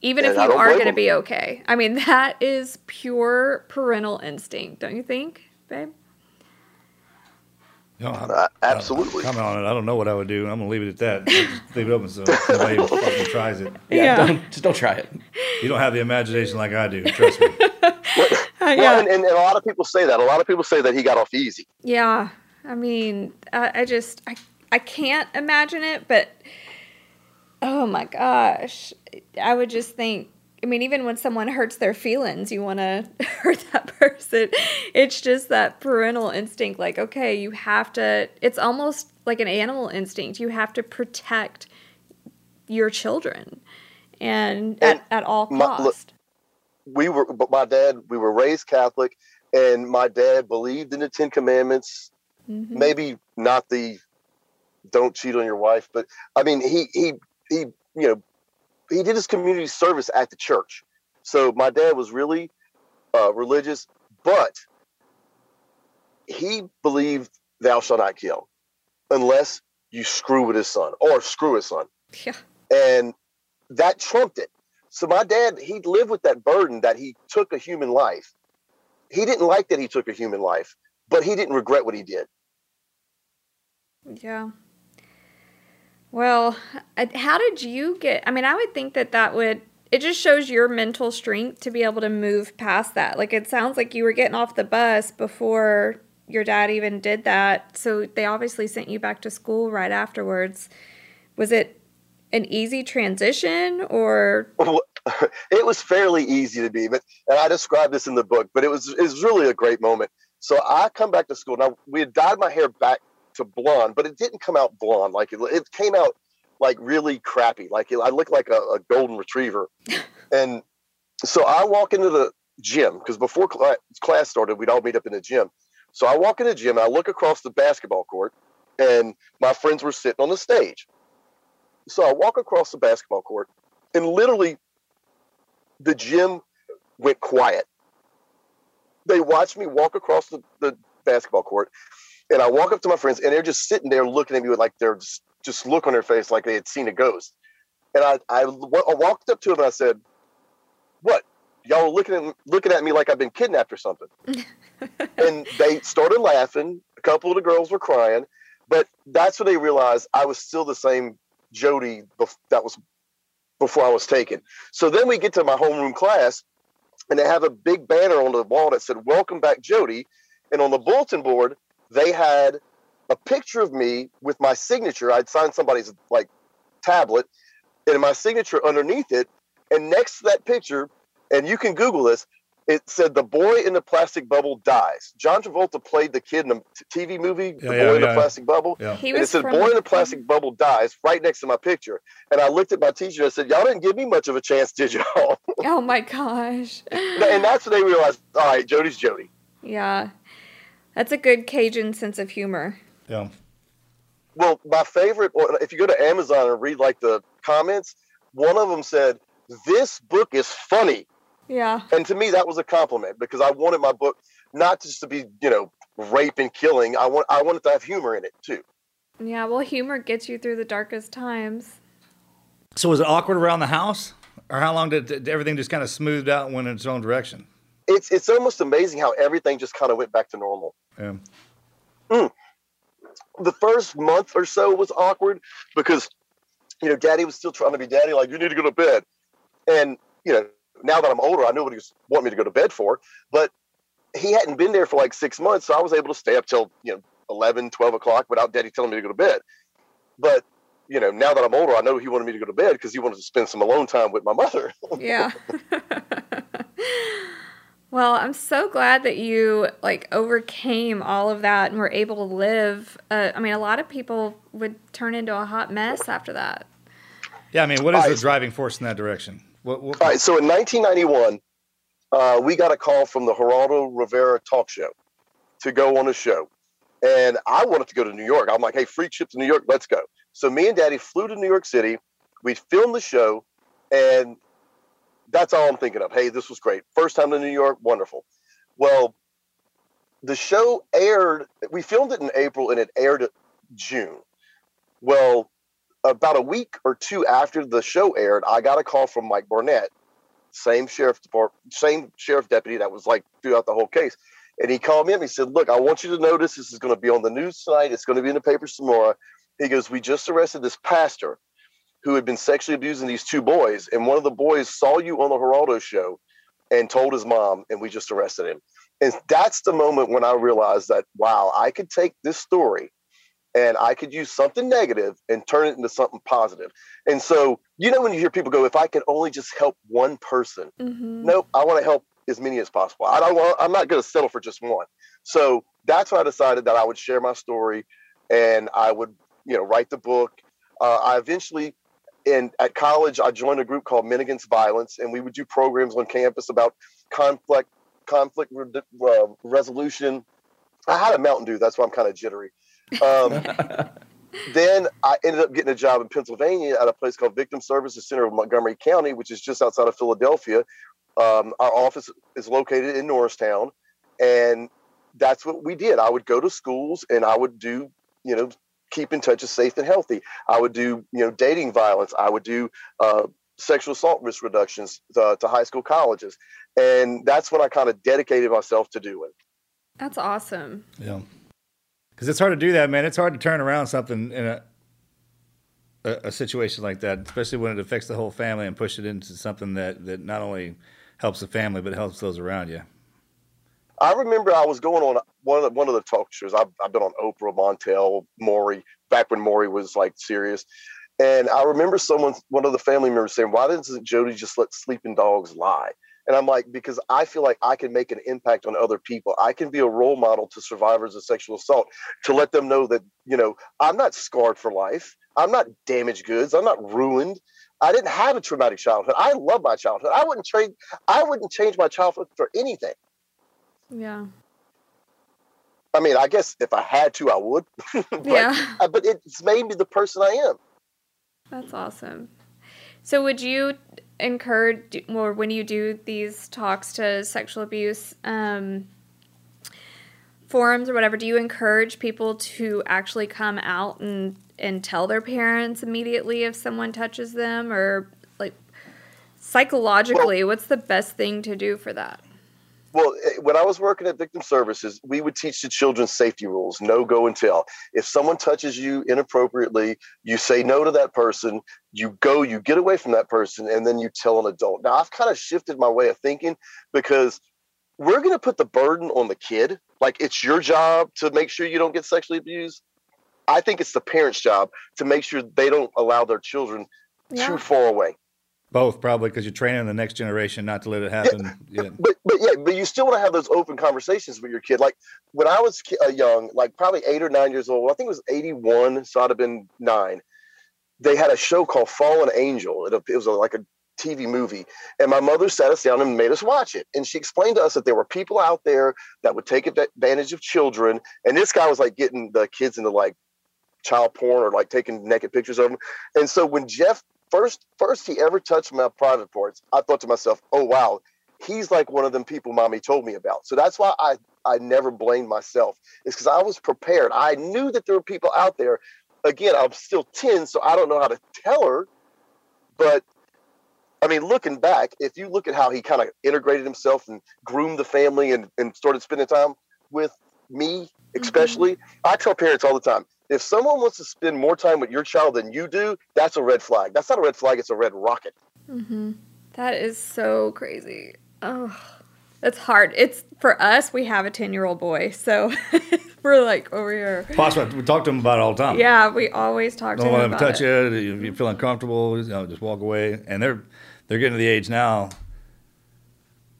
Even if And I you are going to be okay. I mean that is pure parental instinct, don't you think, babe? You know, Uh, absolutely. Comment on it. I don't know what I would do. I'm gonna leave it at that. Just leave it open so somebody fucking tries it. Yeah, Yeah. Don't, just don't try it. You don't have the imagination like I do. Trust me. Well, and, and, and a lot of people say that. A lot of people say that he got off easy. Yeah, I mean, I, I just I I can't imagine it, but oh my gosh, I would just think. I mean, even when someone hurts their feelings, you want to hurt that person. It's just that parental instinct. Like, okay, you have to. It's almost like an animal instinct. You have to protect your children, and, at, at all my- cost. look, we were but my dad we were raised catholic and my dad believed in the 10 commandments Mhm. maybe not the don't cheat on your wife but i mean he he he you know he did his community service at the church so my dad was really uh, religious but he believed thou shalt not kill unless you screw with his son or screw his son Yeah. and that trumped it. So my dad, he lived with that burden that he took a human life. He didn't like that he took a human life, but he didn't regret what he did. Yeah. Well, how did you get? I mean, I would think that that would. It just shows your mental strength to be able to move past that. Like it sounds like you were getting off the bus before your dad even did that. So they obviously sent you back to school right afterwards. Was it an easy transition or? it was fairly easy to be, but and I described this in the book, but it was it was really a great moment. So I come back to school. Now we had dyed my hair back to blonde, but it didn't come out blonde. Like it, it came out like really crappy. Like it, I looked like a, a golden retriever. and so I walk into the gym because before cla- class started, we'd all meet up in the gym. So I walk in the gym I look across the basketball court, and my friends were sitting on the stage. So I walk across the basketball court, and literally the gym went quiet. They watched me walk across the, the basketball court, And I walk up to my friends, and they're just sitting there looking at me with like their just, just look on their face, like they had seen a ghost. And I, I, I walked up to them and I said, "What? Y'all are looking at looking at me like I've been kidnapped or something?" and they started laughing. A couple of the girls were crying, but that's when they realized I was still the same Jody bef- that was before I was taken. So then we get to my homeroom class, and they have a big banner on the wall that said "Welcome back, Jody," and on the bulletin board they had a picture of me with my signature. I'd signed somebody's like tablet, and my signature underneath it. And next to that picture, and you can Google this, it said the boy in the plastic bubble dies. John Travolta played the kid in a TV movie, The Boy yeah, in the yeah. Plastic Bubble. Yeah. He and it said from boy in the- the plastic bubble dies right next to my picture. And I looked at my teacher and I said, Y'all didn't give me much of a chance, did y'all? Oh my gosh. and that's when they realized, all right, Jody's Jody. Yeah. That's a good Cajun sense of humor. Yeah. Well, my favorite, or if you go to Amazon and read like the comments, one of them said, This book is funny. Yeah. And to me, that was a compliment because I wanted my book not just to be, you know, rape and killing. I want I wanted to have humor in it too. Yeah, well, humor gets you through the darkest times. So was it awkward around the house, or how long did, did everything just kind of smoothed out and went in its own direction? It's it's almost amazing how everything just kind of went back to normal. Yeah. Mm. the first month or so was awkward because you know daddy was still trying to be daddy like you need to go to bed and you know now that i'm older i know what he was wanting me to go to bed for but he hadn't been there for like six months so i was able to stay up till you know 11 12 o'clock without daddy telling me to go to bed but you know now that i'm older i know he wanted me to go to bed because he wanted to spend some alone time with my mother Yeah. well, I'm so glad that you like overcame all of that and were able to live. Uh, I mean, a lot of people would turn into a hot mess after that. Yeah, I mean, what is All the driving force in that direction? What, what, All right, so in 1991, uh, we got a call from the Geraldo Rivera talk show to go on a show. And I wanted to go to New York. I'm like, hey, free trip to New York, let's go. So me and daddy flew to New York City. We filmed the show, and that's all I'm thinking of. Hey, this was great. First time to New York, wonderful. Well, the show aired, we filmed it in April and it aired June. Well, about a week or two after the show aired, I got a call from Mike Barnett, same sheriff department, same sheriff deputy that was like throughout the whole case. And he called me up. He said, "Look, I want you to notice this is going to be on the news tonight. It's going to be in the papers tomorrow." He goes, "We just arrested this pastor who had been sexually abusing these two boys, and one of the boys saw you on the Geraldo show and told his mom, and we just arrested him." And that's the moment when I realized that wow, I could take this story and I could use something negative and turn it into something positive. And so, you know, when you hear people go, if I could only just help one person, Mm-hmm. nope, I want to help as many as possible. I don't want, I'm not going to settle for just one. So that's when I decided that I would share my story and I would, you know, write the book. Uh, I eventually, in at college, I joined a group called Men Against Violence, and we would do programs on campus about conflict, conflict re- uh, resolution. I had a Mountain Dew, that's why I'm kind of jittery. Um, then I ended up getting a job in Pennsylvania at a place called Victim Services Center of Montgomery County, which is just outside of Philadelphia. Um, our office is located in Norristown, and that's what we did. I would go to schools and I would do, you know, keep in touch as safe and healthy. I would do, you know, dating violence. I would do uh, sexual assault risk reductions uh, to high school colleges, and that's what I kind of dedicated myself to doing. That's awesome. Yeah. Because it's hard to do that, man. It's hard to turn around something in a, a a situation like that, especially when it affects the whole family and push it into something that, that not only helps the family but helps those around you. I remember I was going on one of the, one of the talk shows. I've, I've been on Oprah, Montel, Maury, back when Maury was like serious. And I remember someone, one of the family members saying, why doesn't Jody just let sleeping dogs lie? And I'm like, because I feel like I can make an impact on other people. I can be a role model to survivors of sexual assault to let them know that, you know, I'm not scarred for life. I'm not damaged goods. I'm not ruined. I didn't have a traumatic childhood. I love my childhood. I wouldn't trade, I wouldn't change my childhood for anything. Yeah. I mean, I guess if I had to, I would. but, Yeah. uh, but it's made me the person I am. That's awesome. So, would you encourage, or when you do these talks to sexual abuse, um, forums or whatever, do you encourage people to actually come out and and tell their parents immediately if someone touches them or like psychologically, what's the best thing to do for that? Well, eh, when I was working at Victim Services, we would teach the children safety rules no go and tell. If someone touches you inappropriately, you say no to that person, you go, you get away from that person, and then you tell an adult. Now, I've kind of shifted my way of thinking because we're going to put the burden on the kid. Like it's your job to make sure you don't get sexually abused. I think it's the parent's job to make sure they don't allow their children Yeah. too far away. Both probably because you're training the next generation not to let it happen. Yeah. But but yeah, but you still want to have those open conversations with your kid. Like when I was ki- uh, young, like probably eight or nine years old. I think it was eighty one, so I'd have been nine. They had a show called Fallen Angel. It, it was a, like a TV movie, and my mother sat us down and made us watch it. And she explained to us that there were people out there that would take advantage of children. And this guy was like getting the kids into like child porn or like taking naked pictures of them. And so when Jeff first first he ever touched my private parts, I thought to myself, "Oh wow, he's like one of them people mommy told me about." So that's why I I never blamed myself. It's because I was prepared. I knew that there were people out there. Again, I'm still 10, so I don't know how to tell her, but I mean, looking back, if you look at how he kind of integrated himself and groomed the family and, and started spending time with me, especially, I tell parents all the time if someone wants to spend more time with your child than you do, that's a red flag. That's not a red flag, it's a red rocket. Mm-hmm. That is so crazy. Oh, that's hard. It's for us. We have a ten-year-old boy, so we're like over here. Possibly, we talk to them about it all the time. Yeah, we always talk to Don't him let them about touch it. you. If you feel uncomfortable, you know, just walk away. And they're they're getting to the age now.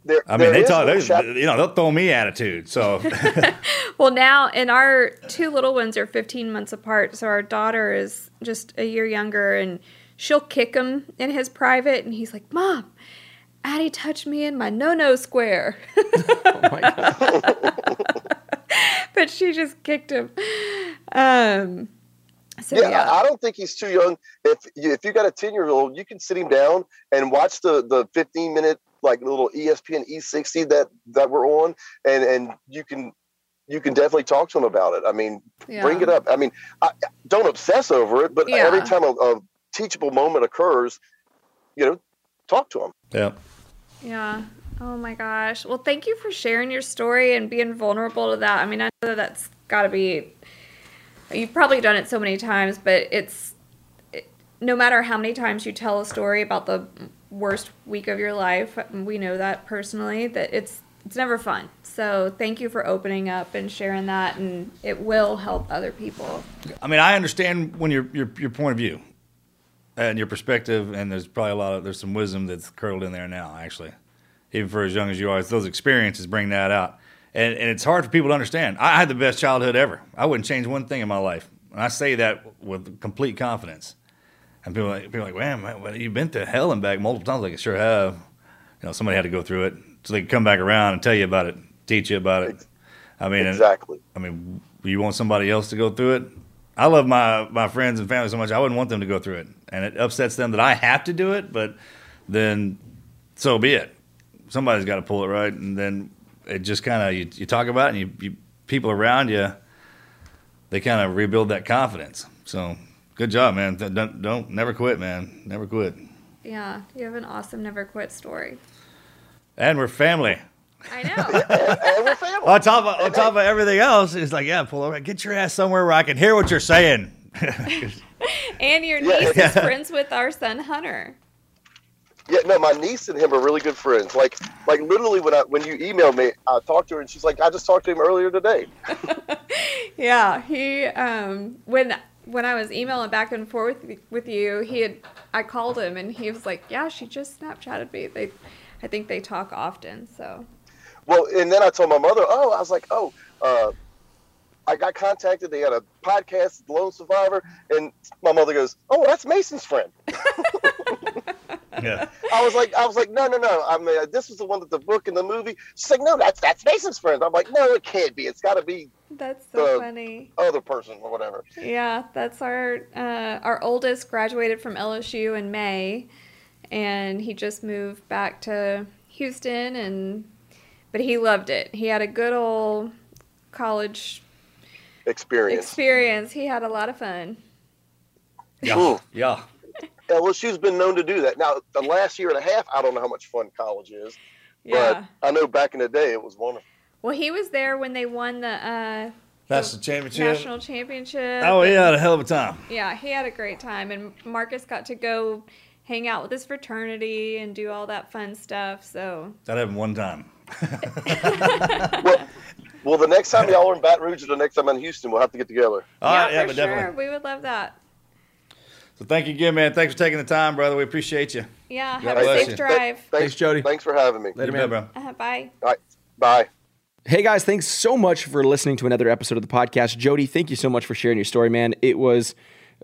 There, I mean, there they talk, no they, you know, they'll throw me attitude. So Well, now, and our two little ones are 15 months apart. So our daughter is just a year younger, and she'll kick him in his private, and he's like, "Mom, Addie touched me in my no-no square." but she just kicked him. Um. So yeah, yeah. I I don't think he's too young. If you, if you got a ten year old, you can sit him down and watch the the fifteen minute like little ESPN E60 that that we're on, and and you can you can definitely talk to them about it. I mean, bring it up. I mean, I, don't obsess over it, but every time a, a teachable moment occurs, you know, talk to them. yeah. Yeah. Oh my gosh. Well, thank you for sharing your story and being vulnerable to that. I mean, I know that that's got to be. You've probably done it so many times, but it's. It, no matter how many times you tell a story about the worst week of your life, we know that personally, that it's it's never fun. So thank you for opening up and sharing that, and it will help other people. I mean, I understand when your your your point of view and your perspective, and there's probably a lot of there's some wisdom that's curled in there now. Actually, even for as young as you are, those experiences bring that out, and and it's hard for people to understand. I had the best childhood ever. I wouldn't change one thing in my life, and I say that with complete confidence. And people are like, people like, man, you've been to hell and back multiple times. Like, I sure have. You know, somebody had to go through it, so they can come back around and tell you about it, teach you about it. I mean, Exactly. I mean, you want somebody else to go through it? I love my my friends and family so much. I wouldn't want them to go through it, and it upsets them that I have to do it. But then, so be it. Somebody's got to pull it right, and then it just kind of you, you talk about it, and you, you people around you, they kind of rebuild that confidence. So good job, man. Don't, don't don't never quit, man. Never quit. Yeah, you have an awesome never quit story. And we're family. I know. we're family. On top of on top of everything else, it's like yeah, pull over, get your ass somewhere where I can hear what you're saying. and your niece Yeah. is friends with our son Hunter. Yeah, no, my niece and him are really good friends. Like, like literally when I when you emailed me, I talked to her and she's like, I just talked to him earlier today. Yeah, he um when when I was emailing back and forth with- you, he had I called him and he was like, "Yeah, she just Snapchatted me." They I think they talk often, so Well, and then I told my mother, oh, I was like, oh, uh, I got contacted. They had a podcast, Lone Survivor, and my mother goes, oh, that's Mason's friend. yeah. I was like, I was like, no, no, no. I mean, this was the one that the book and the movie. She's like, no, that's that's Mason's friend. I'm like, no, it can't be. It's got to be that's so Uh, funny. other person or whatever. Yeah, that's our uh, our oldest graduated from LSU in May, and he just moved back to Houston, and but he loved it. He had a good old college Experience. experience. He had a lot of fun. Yeah. Yeah. LSU's been known to do that. Now, the last year and a half, I don't know how much fun college is, Yeah. but I know back in the day it was wonderful. Well, he was there when they won the uh, National championship. national championship. Oh, and- he had a hell of a time. Yeah, he had a great time, and Marcus got to go hang out with his fraternity and do all that fun stuff. So That happened one time. Well, the next time y'all are in Baton Rouge or the next time I'm in Houston, we'll have to get together. All right, yeah, for but sure, definitely. we would love that. So thank you again, man. Thanks for taking the time, brother. We appreciate you. Yeah, God have a bless safe you. drive. Thanks, Jody. Thanks for having me. Later, man. bet, bro. Uh, bye. All right. Bye. Hey guys, thanks so much for listening to another episode of the podcast. Jody, thank you so much for sharing your story, man. It was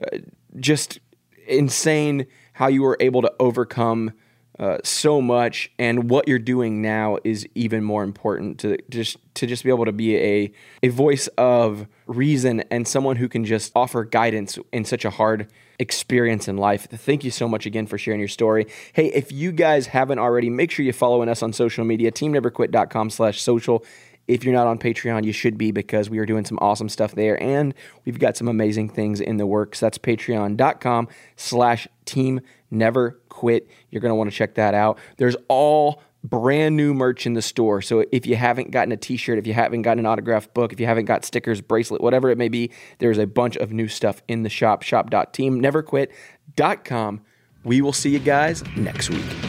uh, just insane how you were able to overcome uh, so much, and what you're doing now is even more important to just to just be able to be a a voice of reason and someone who can just offer guidance in such a hard experience in life. Thank you so much again for sharing your story. Hey, if you guys haven't already, make sure you're following us on social media, teamneverquit.com slash social. If you're not on Patreon, you should be because we are doing some awesome stuff there and we've got some amazing things in the works. That's patreon.com slash team never quit. You're going to want to check that out. There's all brand new merch in the store. So if you haven't gotten a t-shirt, if you haven't gotten an autographed book, if you haven't got stickers, bracelet, whatever it may be, there's a bunch of new stuff in the shop. Shop.teamneverquit.com. We will see you guys next week.